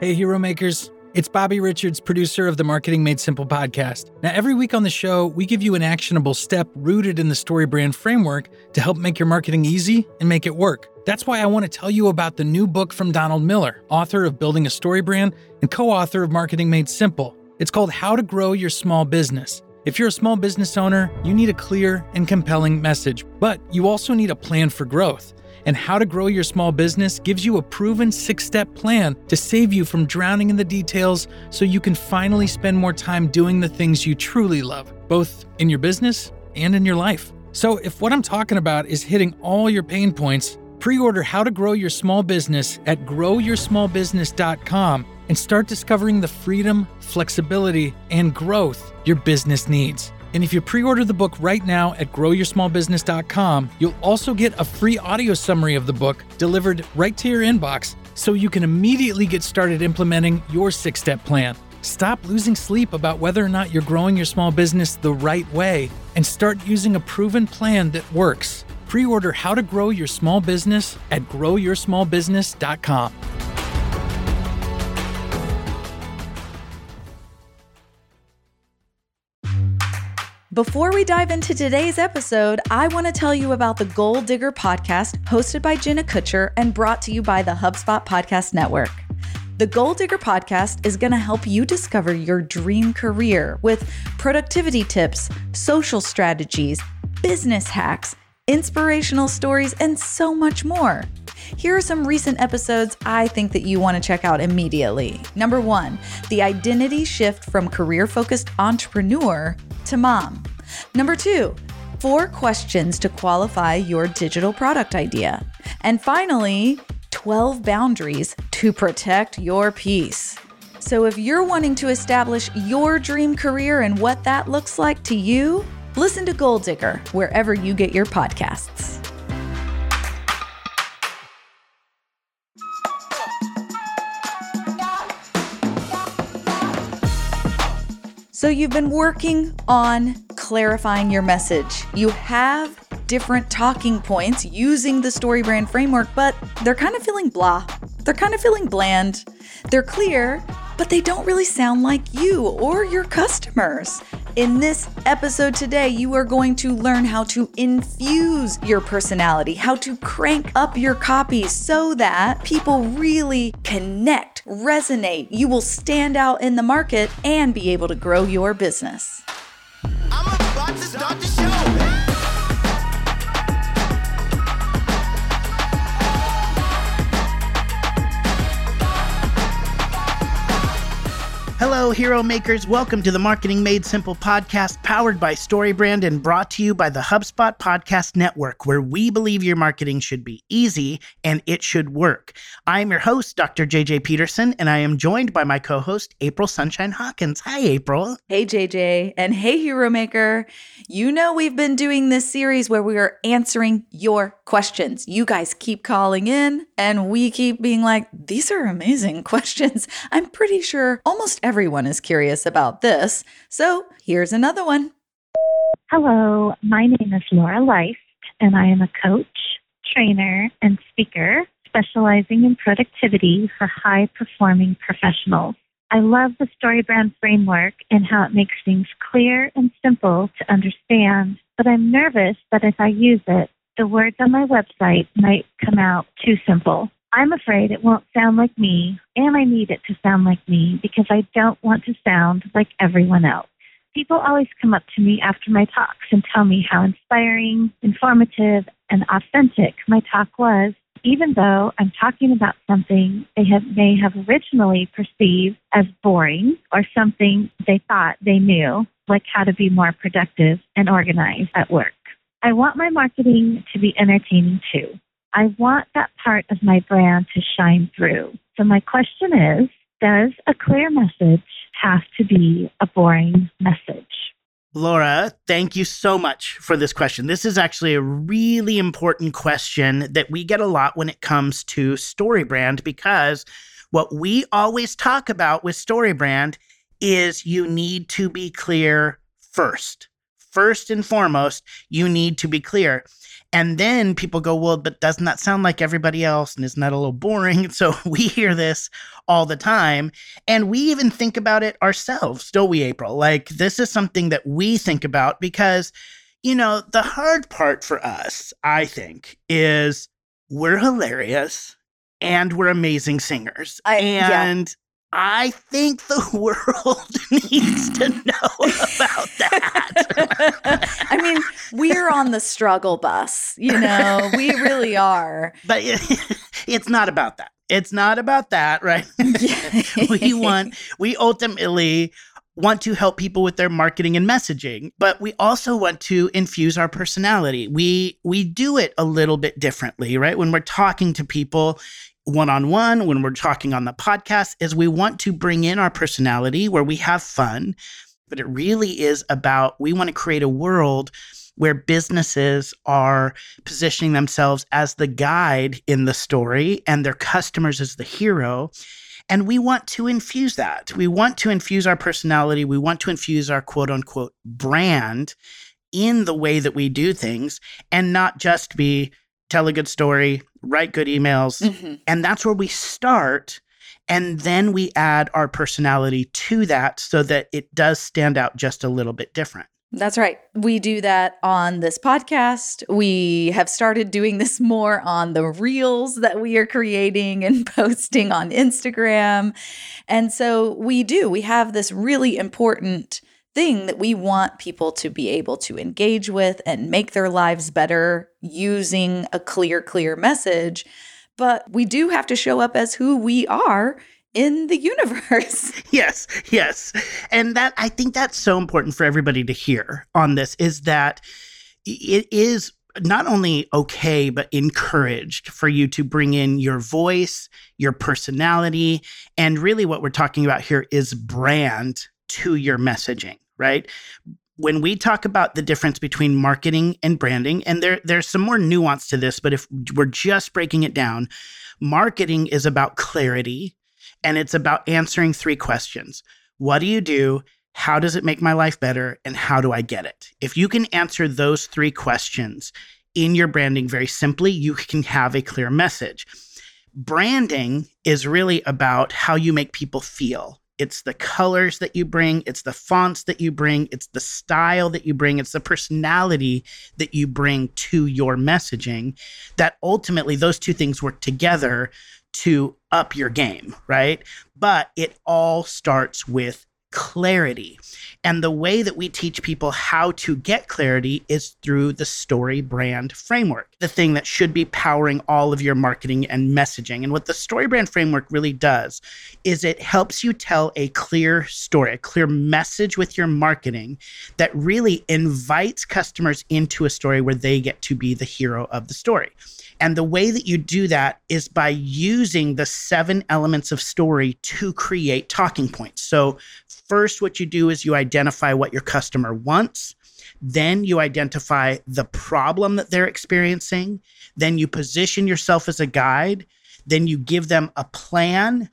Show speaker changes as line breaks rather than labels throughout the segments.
Hey, Hero Makers. It's Bobby Richards, producer of the Marketing Made Simple podcast. Now, every week on the show, we give you an actionable step rooted in the story brand framework to help make your marketing easy and make it work. That's why I want to tell you about the new book from Donald Miller, author of Building a Story Brand and co author of Marketing Made Simple. It's called How to Grow Your Small Business. If you're a small business owner, you need a clear and compelling message, but you also need a plan for growth and How to Grow Your Small Business gives you a proven six step plan to save you from drowning in the details so you can finally spend more time doing the things you truly love, both in your business and in your life. So, if what I'm talking about is hitting all your pain points, pre order How to Grow Your Small Business at growyoursmallbusiness.com and start discovering the freedom, flexibility, and growth your business needs. And if you pre order the book right now at growyoursmallbusiness.com, you'll also get a free audio summary of the book delivered right to your inbox so you can immediately get started implementing your six step plan. Stop losing sleep about whether or not you're growing your small business the right way and start using a proven plan that works. Pre order How to Grow Your Small Business at growyoursmallbusiness.com.
Before we dive into today's episode, I want to tell you about the Goal Digger podcast hosted by Jenna Kutcher and brought to you by the HubSpot Podcast Network. The Goal Digger podcast is going to help you discover your dream career with productivity tips, social strategies, business hacks, inspirational stories, and so much more. Here are some recent episodes I think that you want to check out immediately. Number one, the identity shift from career focused entrepreneur to mom. Number two, four questions to qualify your digital product idea. And finally, 12 boundaries to protect your peace. So, if you're wanting to establish your dream career and what that looks like to you, listen to Goal Digger wherever you get your podcasts. So, you've been working on clarifying your message. You have different talking points using the story brand framework, but they're kind of feeling blah. They're kind of feeling bland. They're clear, but they don't really sound like you or your customers. In this episode today, you are going to learn how to infuse your personality, how to crank up your copy so that people really connect, resonate. You will stand out in the market and be able to grow your business.
Hello, hero makers. Welcome to the Marketing Made Simple podcast, powered by StoryBrand and brought to you by the HubSpot Podcast Network, where we believe your marketing should be easy and it should work. I'm your host, Dr. JJ Peterson, and I am joined by my co host, April Sunshine Hawkins. Hi, April.
Hey, JJ. And hey, hero maker. You know, we've been doing this series where we are answering your questions. You guys keep calling in, and we keep being like, these are amazing questions. I'm pretty sure almost Everyone is curious about this. So here's another one.
Hello, my name is Laura Leist, and I am a coach, trainer, and speaker specializing in productivity for high performing professionals. I love the StoryBrand framework and how it makes things clear and simple to understand, but I'm nervous that if I use it, the words on my website might come out too simple. I'm afraid it won't sound like me, and I need it to sound like me because I don't want to sound like everyone else. People always come up to me after my talks and tell me how inspiring, informative, and authentic my talk was, even though I'm talking about something they have, may have originally perceived as boring or something they thought they knew, like how to be more productive and organized at work. I want my marketing to be entertaining too. I want that part of my brand to shine through. So my question is, does a clear message have to be a boring message?
Laura, thank you so much for this question. This is actually a really important question that we get a lot when it comes to StoryBrand because what we always talk about with StoryBrand is you need to be clear first first and foremost, you need to be clear. And then people go, well, but doesn't that sound like everybody else? And isn't that a little boring? So we hear this all the time. And we even think about it ourselves, don't we, April? Like, this is something that we think about because, you know, the hard part for us, I think, is we're hilarious and we're amazing singers.
I- yeah.
I think the world needs to know about that.
I mean, we're on the struggle bus, you know, we really are.
but it's not about that. It's not about that, right? we want, we ultimately want to help people with their marketing and messaging, but we also want to infuse our personality. We we do it a little bit differently, right? When we're talking to people, one on one, when we're talking on the podcast, is we want to bring in our personality where we have fun, but it really is about we want to create a world where businesses are positioning themselves as the guide in the story and their customers as the hero. And we want to infuse that. We want to infuse our personality. We want to infuse our quote unquote brand in the way that we do things and not just be tell a good story, write good emails.
Mhm.
And that's where we start. And then we add our personality to that so that it does stand out just a little bit different.
That's right. We do that on this podcast. We have started doing this more on the reels that we are creating and posting on Instagram. And so we do. We have this really important thing that we want people to be able to engage with and make their lives better using a clear, clear message. But we do have to show up as who we are in the universe.
yes, yes. And that I think that's so important for everybody to hear on this is that it is not only okay but encouraged for you to bring in your voice, your personality, and really what we're talking about here is brand to your messaging, right? When we talk about the difference between marketing and branding, and there there's some more nuance to this, but if we're just breaking it down, marketing is about clarity and it's about answering three questions. What do you do? How does it make my life better? And how do I get it? If you can answer those three questions in your branding very simply, you can have a clear message. Branding is really about how you make people feel. It's the colors that you bring, it's the fonts that you bring, it's the style that you bring, it's the personality that you bring to your messaging. That ultimately, those two things work together to up your game, right? But it all starts with clarity. And the way that we teach people how to get clarity is through the story brand framework, the thing that should be powering all of your marketing and messaging. And what the story brand framework really does is it helps you tell a clear story, a clear message with your marketing that really invites customers into a story where they get to be the hero of the story. And the way that you do that is by using the seven elements of story to create talking points. So, first, what you do is you identify what your customer wants. Then you identify the problem that they're experiencing. Then you position yourself as a guide. Then you give them a plan.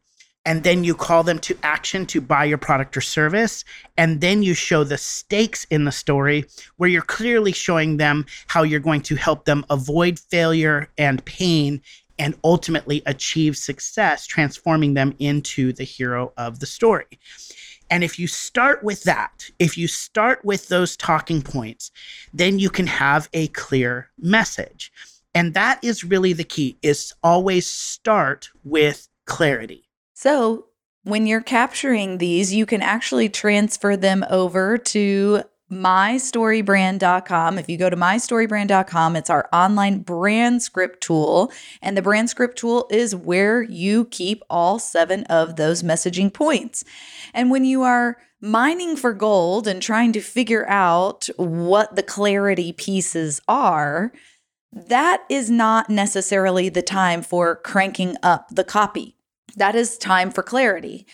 And then you call them to action to buy your product or service. And then you show the stakes in the story where you're clearly showing them how you're going to help them avoid failure and pain and ultimately achieve success, transforming them into the hero of the story. And if you start with that, if you start with those talking points, then you can have a clear message. And that is really the key is always start with clarity.
So, when you're capturing these, you can actually transfer them over to mystorybrand.com. If you go to mystorybrand.com, it's our online brand script tool. And the brand script tool is where you keep all seven of those messaging points. And when you are mining for gold and trying to figure out what the clarity pieces are, that is not necessarily the time for cranking up the copy. That is time for clarity.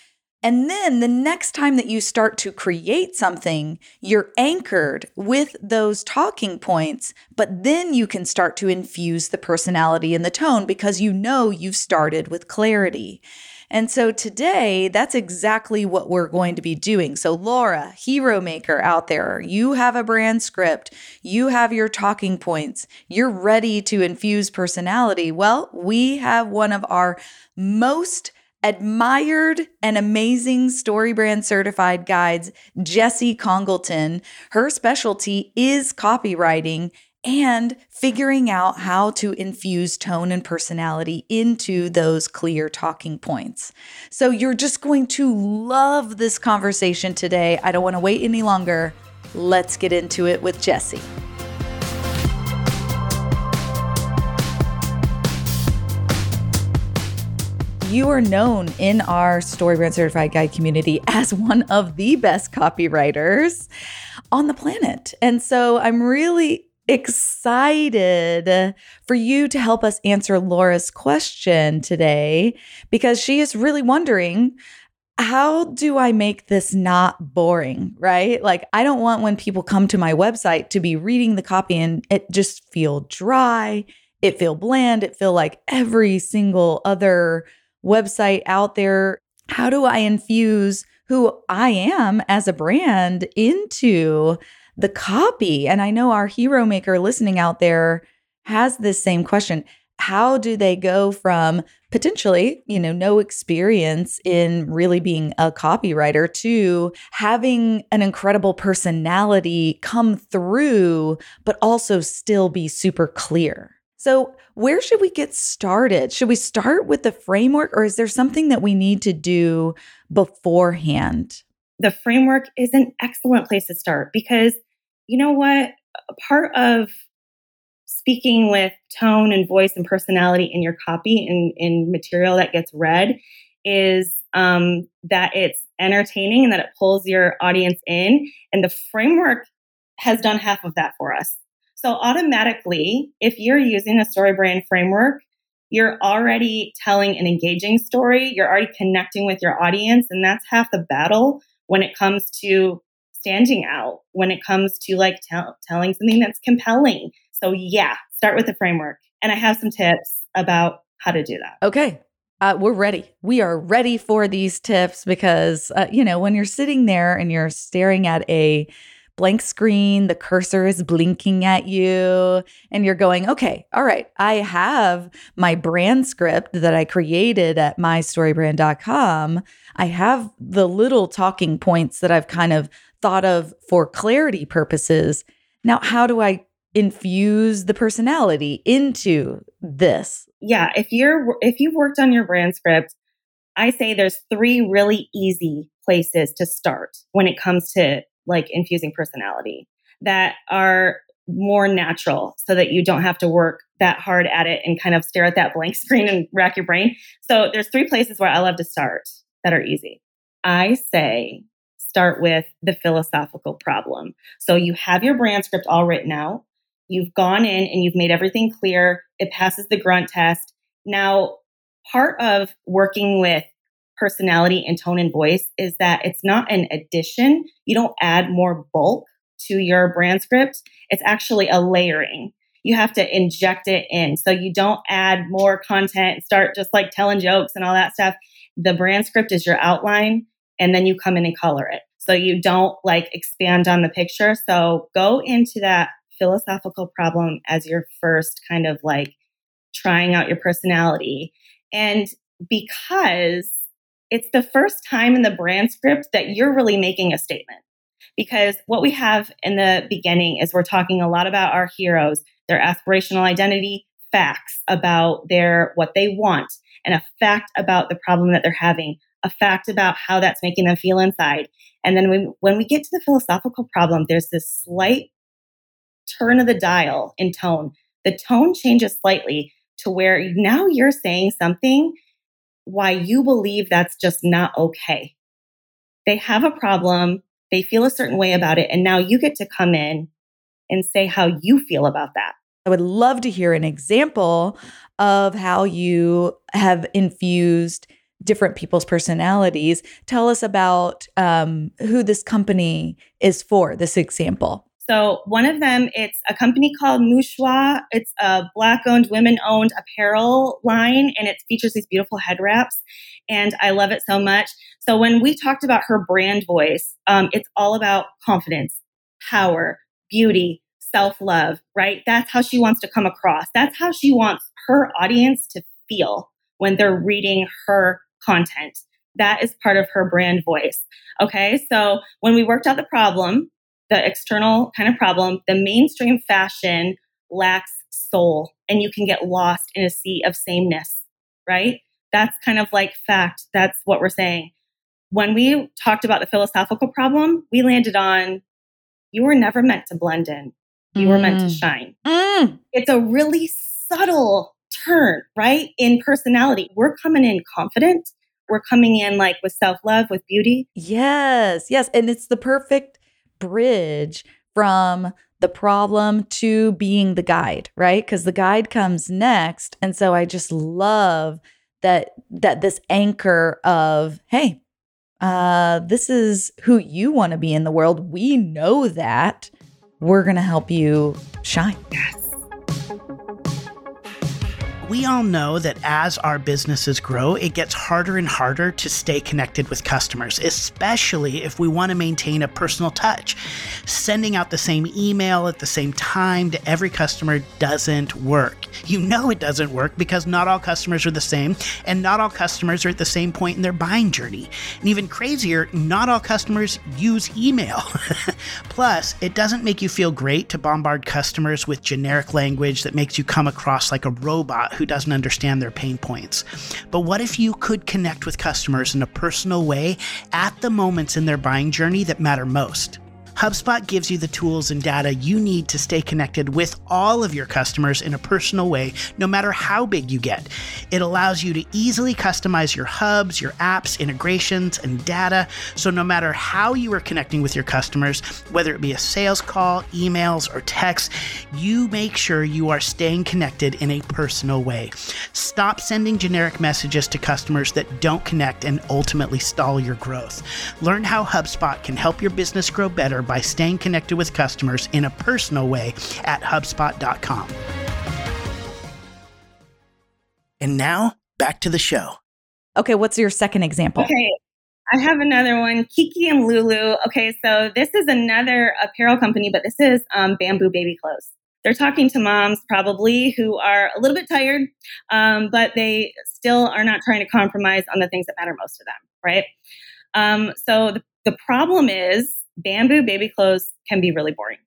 And then the next time that you start to create something, you're anchored with those talking points, but then you can start to infuse the personality and the tone because you know you've started with clarity. And so today, that's exactly what we're going to be doing. So, Laura, hero maker out there, you have a brand script, you have your talking points, you're ready to infuse personality. Well, we have one of our most admired and amazing StoryBrand certified guides, Jessie Congleton. Her specialty is copywriting and figuring out how to infuse tone and personality into those clear talking points. So you're just going to love this conversation today. I don't want to wait any longer. Let's get into it with Jessie. You are known in our StoryBrand Certified Guide community as one of the best copywriters on the planet. And so I'm really excited for you to help us answer Laura's question today because she is really wondering how do I make this not boring, right? Like, I don't want when people come to my website to be reading the copy and it just feel dry, it feel bland, it feel like every single other website out there. How do I infuse who I am as a brand into the copy? And I know our hero maker listening out there has this same question. How do they go from potentially, you know, no experience in really being a copywriter to having an incredible personality come through, but also still be super clear? So, where should we get started? Should we start with the framework or is there something that we need to do beforehand?
The framework is an excellent place to start because you know what? A part of speaking with tone and voice and personality in your copy and in material that gets read is um, that it's entertaining and that it pulls your audience in. And the framework has done half of that for us. So automatically, if you're using a StoryBrand framework, you're already telling an engaging story. You're already connecting with your audience. And that's half the battle when it comes to standing out, when it comes to like tell, telling something that's compelling. So, yeah, start with the framework. And I have some tips about how to do that.
Okay. Uh, we're ready. We are ready for these tips because, uh, you know, when you're sitting there and you're staring at a blank screen, the cursor is blinking at you, and you're going, okay, all right, I have my brand script that I created at mystorybrand.com. I have the little talking points that I've kind of thought of for clarity purposes. Now, how do I infuse the personality into this?
Yeah, if you're if you've worked on your brand script, I say there's three really easy places to start when it comes to like infusing personality that are more natural so that you don't have to work that hard at it and kind of stare at that blank screen and rack your brain. So there's three places where I love to start that are easy. I say start with the philosophical problem. So you have your brand script all written out. You've gone in and you've made everything clear. It passes the grunt test. Now, part of working with personality and tone and voice is that it's not an addition. You don't add more bulk to your brand script. It's actually a layering. You have to inject it in. So you don't add more content, start just like telling jokes and all that stuff. The brand script is your outline, and then you come in and color it. So you don't like expand on the picture. So go into that philosophical problem as your first kind of like trying out your personality. And because it's the first time in the brand script that you're really making a statement. Because what we have in the beginning is we're talking a lot about our heroes, their aspirational identity, facts about their what they want, and a fact about the problem that they're having, a fact about how that's making them feel inside. And then when, when we get to the philosophical problem, there's this slight turn of the dial in tone. The tone changes slightly to where now you're saying something why you believe that's just not okay. They have a problem, they feel a certain way about it, and now you get to come in and say how you feel about that.
I would love to hear an example of how you have infused different people's personalities. Tell us about um, who this company is for, this example.
So one of them, it's a company called Mouchoir. It's a black-owned, women-owned apparel line, and it features these beautiful head wraps. And I love it so much. So when we talked about her brand voice, um, it's all about confidence, power, beauty, self-love. Right? That's how she wants to come across. That's how she wants her audience to feel when they're reading her content. That is part of her brand voice. Okay. So when we worked out the problem, the external kind of problem, the mainstream fashion lacks soul and you can get lost in a sea of sameness, right? That's kind of like fact. That's what we're saying. When we talked about the philosophical problem, we landed on you were never meant to blend in. You mm. were meant to mm. shine. Mm. It's a really subtle turn, right? In personality. We're coming in confident. We're coming in like with self love, with beauty.
Yes, yes. And it's the perfect bridge from the problem to being the guide, right? Because the guide comes next. And so I just love that that this anchor of, hey, uh, this is who you want to be in the world. We know that. We're gonna help you shine.
Yes
we all know that as our businesses grow, it gets harder and harder to stay connected with customers, especially if we want to maintain a personal touch. Sending out the same email at the same time to every customer doesn't work. You know it doesn't work because not all customers are the same, and not all customers are at the same point in their buying journey. And even crazier, not all customers use email. Plus, it doesn't make you feel great to bombard customers with generic language that makes you come across like a robot who doesn't understand their pain points. But what if you could connect with customers in a personal way at the moments in their buying journey that matter most? HubSpot gives you the tools and data you need to stay connected with all of your customers in a personal way, no matter how big you get. It allows you to easily customize your hubs, your apps, integrations, and data. So, no matter how you are connecting with your customers, whether it be a sales call, emails, or text, you make sure you are staying connected in a personal way. Stop sending generic messages to customers that don't connect and ultimately stall your growth. Learn how HubSpot can help your business grow better by staying connected with customers in a personal way at HubSpot.com. And now, back to the show.
Okay, what's your second example?
Okay, I have another one, Kiki and Lulu. Okay, so this is another apparel company, but this is um, Bamboo Baby Clothes. They're talking to moms probably who are a little bit tired, um, but they still are not trying to compromise on the things that matter most to them, right? Um, so the, the problem is bamboo baby clothes can be really boring.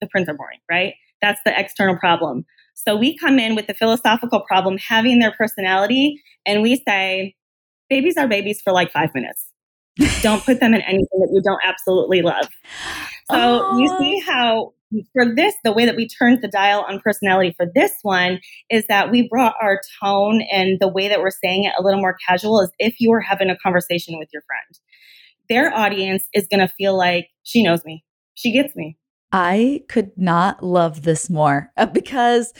The prints are boring, right? That's the external problem. So we come in with the philosophical problem, having their personality, and we say, babies are babies for like five minutes. don't put them in anything that you don't absolutely love. So oh. you see how for this, the way that we turned the dial on personality for this one is that we brought our tone and the way that we're saying it a little more casual as if you were having a conversation with your friend their audience is going to feel like she knows me. She gets me.
I could not love this more because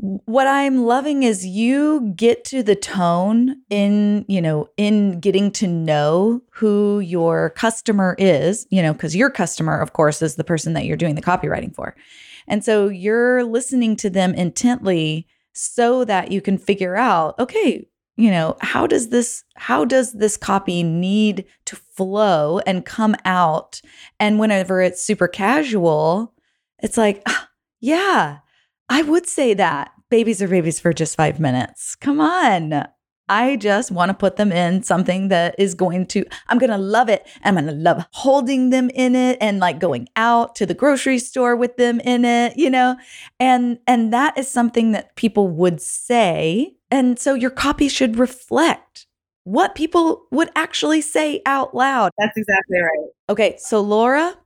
what I'm loving is you get to the tone in, you know, in getting to know who your customer is, you know, because your customer, of course, is the person that you're doing the copywriting for. And so you're listening to them intently so that you can figure out, okay, you know how does this how does this copy need to flow and come out and whenever it's super casual it's like ah, yeah i would say that babies are babies for just 5 minutes come on I just want to put them in something that is going to, I'm going to love it. I'm going to love holding them in it and like going out to the grocery store with them in it, you know? And, and that is something that people would say and so your copy should reflect what people would actually say out loud.
That's exactly right.
Okay, so Laura,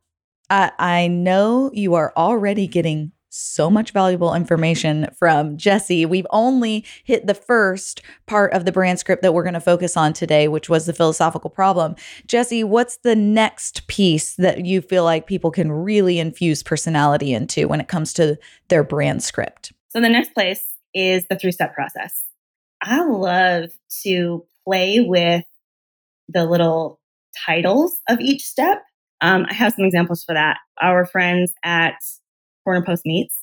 I, I know you are already getting so much valuable information from Jesse. We've only hit the first part of the brand script that we're going to focus on today, which was the philosophical problem. Jesse, what's the next piece that you feel like people can really infuse personality into when it comes to their brand script?
So, the next place is the three step process. I love to play with the little titles of each step. Um, I have some examples for that. Our friends at Corner Post Meats,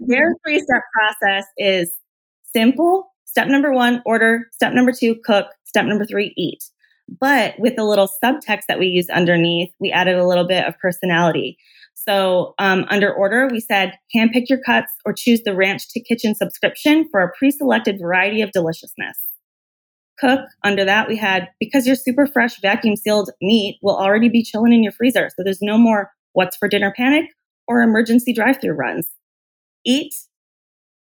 their three step process is simple. Step number one, order. Step number two, cook. Step number three, eat. But with the little subtext that we use underneath, we added a little bit of personality. So um, under order, we said handpick your cuts or choose the ranch to kitchen subscription for a pre-selected variety of deliciousness. Cook, under that, we had because your super fresh vacuum sealed meat will already be chilling in your freezer. So there's no more what's for dinner panic or emergency drive through runs. Eat,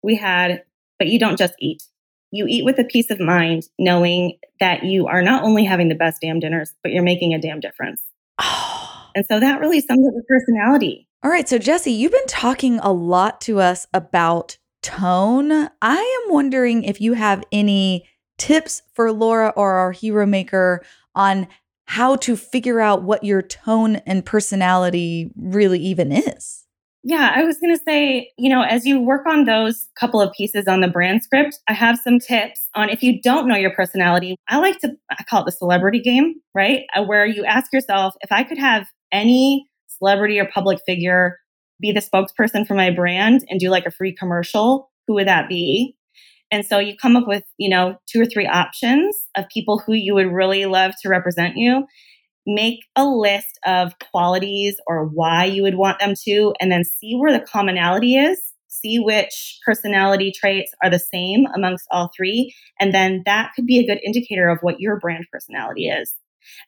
we had, but you don't just eat. You eat with a peace of mind, knowing that you are not only having the best damn dinners, but you're making a damn difference. And so that really sums up the personality.
All right. So, Jesse, you've been talking a lot to us about tone. I am wondering if you have any tips for Laura or our hero maker on how to figure out what your tone and personality really even is.
Yeah, I was going to say, you know, as you work on those couple of pieces on the brand script, I have some tips on if you don't know your personality. I like to, I call it the celebrity game, right? Uh, where you ask yourself, if I could have any celebrity or public figure be the spokesperson for my brand and do like a free commercial, who would that be? And so you come up with, you know, two or three options of people who you would really love to represent you make a list of qualities or why you would want them to, and then see where the commonality is. See which personality traits are the same amongst all three. And then that could be a good indicator of what your brand personality is.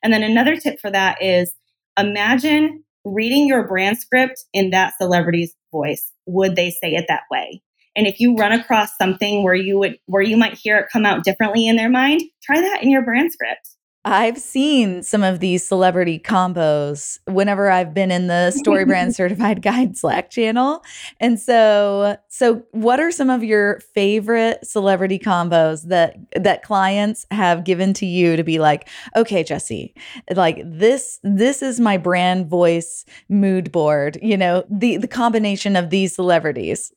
And then another tip for that is imagine reading your brand script in that celebrity's voice. Would they say it that way? And if you run across something where you would where you might hear it come out differently in their mind, try that in your brand script.
I've seen some of these celebrity combos whenever I've been in the Story Brand Certified Guide Slack channel. And so so what are some of your favorite celebrity combos that that clients have given to you to be like, "Okay, Jesse, like this this is my brand voice mood board, you know, the the combination of these celebrities.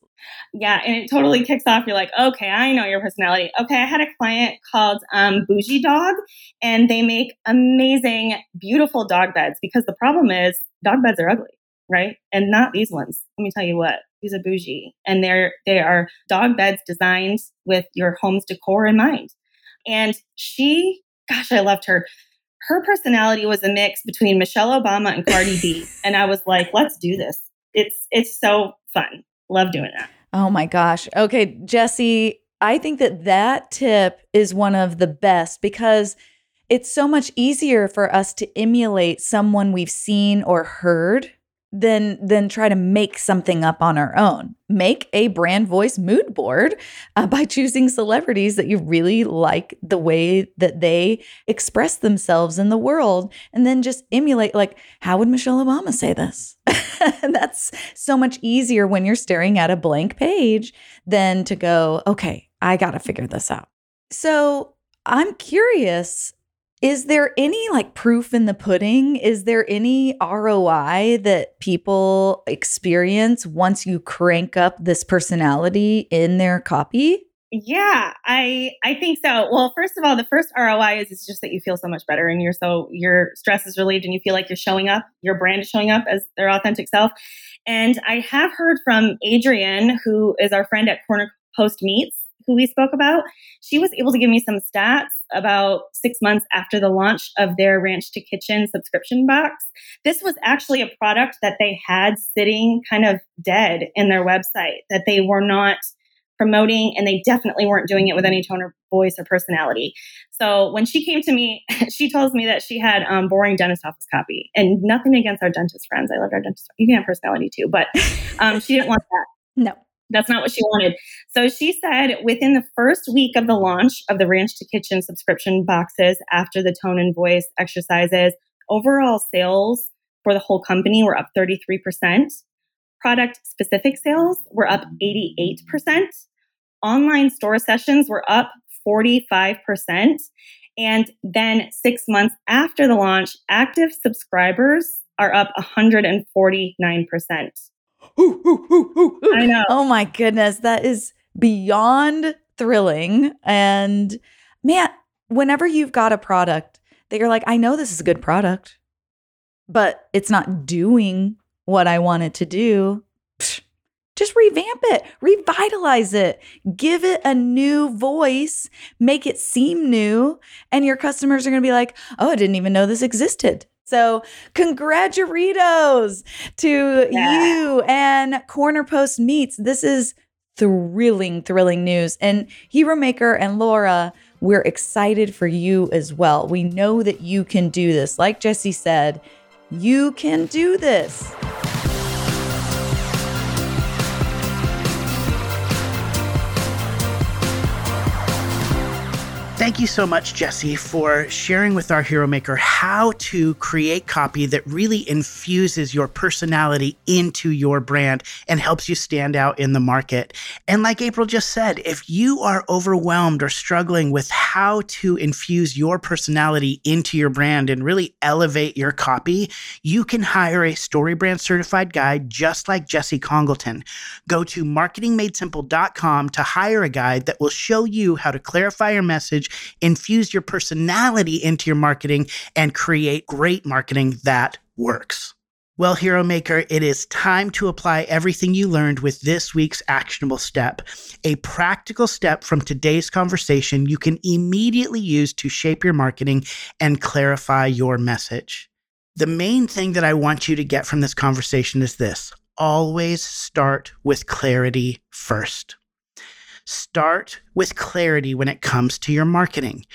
Yeah, and it totally kicks off. You're like, okay, I know your personality. Okay, I had a client called um, Bougie Dog, and they make amazing, beautiful dog beds because the problem is dog beds are ugly, right? And not these ones. Let me tell you what, these are bougie, and they're they are dog beds designed with your home's decor in mind. And she, gosh, I loved her. Her personality was a mix between Michelle Obama and Cardi B, and I was like, let's do this. It's it's so fun. Love doing that.
Oh my gosh. Okay, Jesse, I think that that tip is one of the best because it's so much easier for us to emulate someone we've seen or heard than than try to make something up on our own. Make a brand voice mood board uh, by choosing celebrities that you really like the way that they express themselves in the world and then just emulate like how would Michelle Obama say this? That's so much easier when you're staring at a blank page than to go, okay, I got to figure this out. So, I'm curious is there any like proof in the pudding? Is there any ROI that people experience once you crank up this personality in their copy?
Yeah, I I think so. Well, first of all, the first ROI is it's just that you feel so much better and you're so your stress is relieved and you feel like you're showing up, your brand is showing up as their authentic self. And I have heard from Adrienne, who is our friend at Corner Post Meats, who we spoke about. She was able to give me some stats about six months after the launch of their Ranch to Kitchen subscription box. This was actually a product that they had sitting kind of dead in their website, that they were not promoting, and they definitely weren't doing it with any tone of voice or personality. So when she came to me, she tells me that she had um, boring dentist office copy, and nothing against our dentist friends. I love our dentist. You can have personality too, but um, she didn't want that.
No.
That's not what she wanted. So she said within the first week of the launch of the Ranch to Kitchen subscription boxes after the tone and voice exercises, overall sales for the whole company were up 33%. Product specific sales were up 88%. Online store sessions were up 45%. And then six months after the launch, active subscribers are up 149%. I know.
Oh my goodness. That is beyond thrilling. And man, whenever you've got a product that you're like, I know this is a good product, but it's not doing what I want it to do, just revamp it, revitalize it, give it a new voice, make it seem new. And your customers are going to be like, oh, I didn't even know this existed. So, congratulations to yeah. you and Corner Post Meats. This is thrilling, thrilling news. And Hero Maker and Laura, we're excited for you as well. We know that you can do this. Like Jesse said, you can do this.
Thank you so much, Jesse, for sharing with our Hero Maker how to create copy that really infuses your personality into your brand and helps you stand out in the market. And like April just said, if you are overwhelmed or struggling with how to infuse your personality into your brand and really elevate your copy, you can hire a StoryBrand certified guide just like Jesse Congleton. Go to marketingmadesimple.com to hire a guide that will show you how to clarify your message message, infuse your personality into your marketing, and create great marketing that works. Well, Hero Maker, it is time to apply everything you learned with this week's actionable step. A practical step from today's conversation you can immediately use to shape your marketing and clarify your message. The main thing that I want you to get from this conversation is this always start with clarity first. Start with clarity when it comes to your marketing.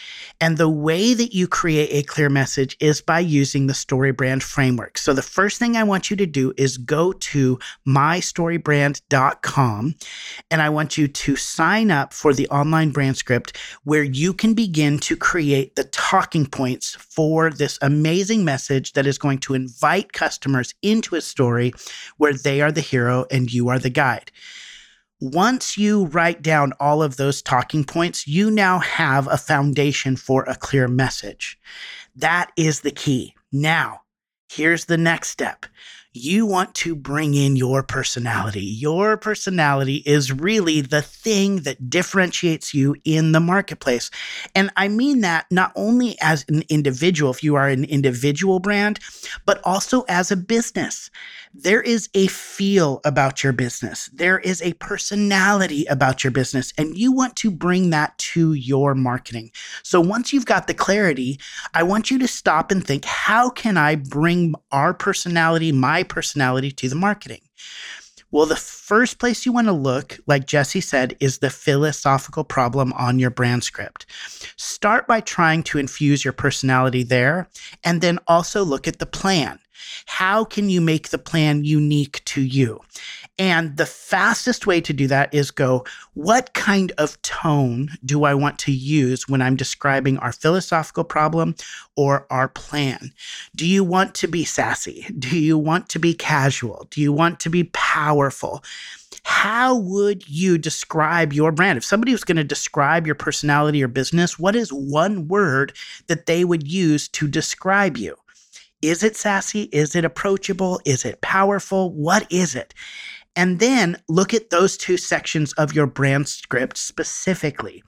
And the way that you create a clear message is by using the StoryBrand framework. So the first thing I want you to do is go to mystorybrand.com and I want you to sign up for the online brand script where you can begin to create the talking points for this amazing message that is going to invite customers into a story where they are the hero and you are the guide. Once you write down all of those talking points, you now have a foundation for a clear message. That is the key. Now, here's the next step you want to bring in your personality. Your personality is really the thing that differentiates you in the marketplace. And I mean that not only as an individual, if you are an individual brand, but also as a business. There is a feel about your business, there is a personality about your business, and you want to bring that to your marketing. So once you've got the clarity, I want you to stop and think how can I bring our personality, my personality to the marketing? Well, the first place you want to look, like Jesse said, is the philosophical problem on your brand script. Start by trying to infuse your personality there, and then also look at the plan. How can you make the plan unique to you? And the fastest way to do that is go, what kind of tone do I want to use when I'm describing our philosophical problem or our plan? Do you want to be sassy? Do you want to be casual? Do you want to be powerful? How would you describe your brand? If somebody was going to describe your personality or business, what is one word that they would use to describe you? Is it sassy? Is it approachable? Is it powerful? What is it? And then look at those two sections of your brand script specifically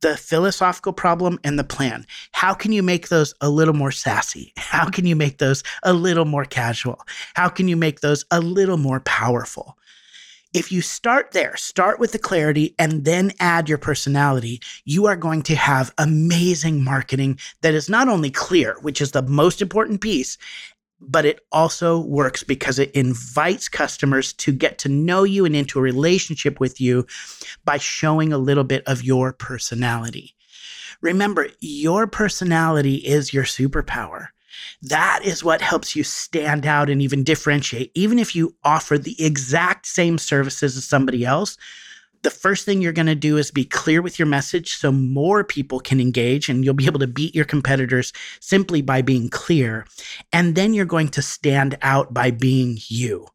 the philosophical problem and the plan. How can you make those a little more sassy? How can you make those a little more casual? How can you make those a little more powerful? If you start there, start with the clarity and then add your personality, you are going to have amazing marketing that is not only clear, which is the most important piece, but it also works because it invites customers to get to know you and into a relationship with you by showing a little bit of your personality. Remember, your personality is your superpower. That is what helps you stand out and even differentiate. Even if you offer the exact same services as somebody else, the first thing you're going to do is be clear with your message so more people can engage and you'll be able to beat your competitors simply by being clear. And then you're going to stand out by being you.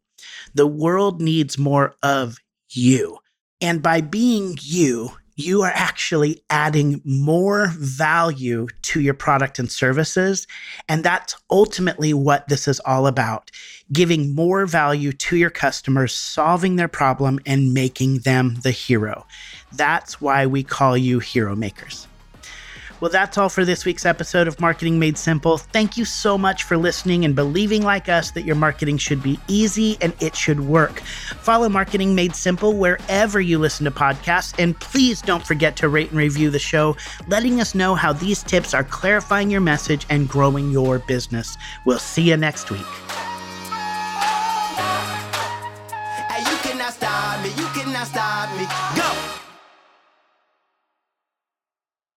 The world needs more of you. And by being you, you are actually adding more value to your product and services. And that's ultimately what this is all about giving more value to your customers, solving their problem, and making them the hero. That's why we call you hero makers. Well, that's all for this week's episode of Marketing Made Simple. Thank you so much for listening and believing, like us, that your marketing should be easy and it should work. Follow Marketing Made Simple wherever you listen to podcasts, and please don't forget to rate and review the show, letting us know how these tips are clarifying your message and growing your business. We'll see you next week.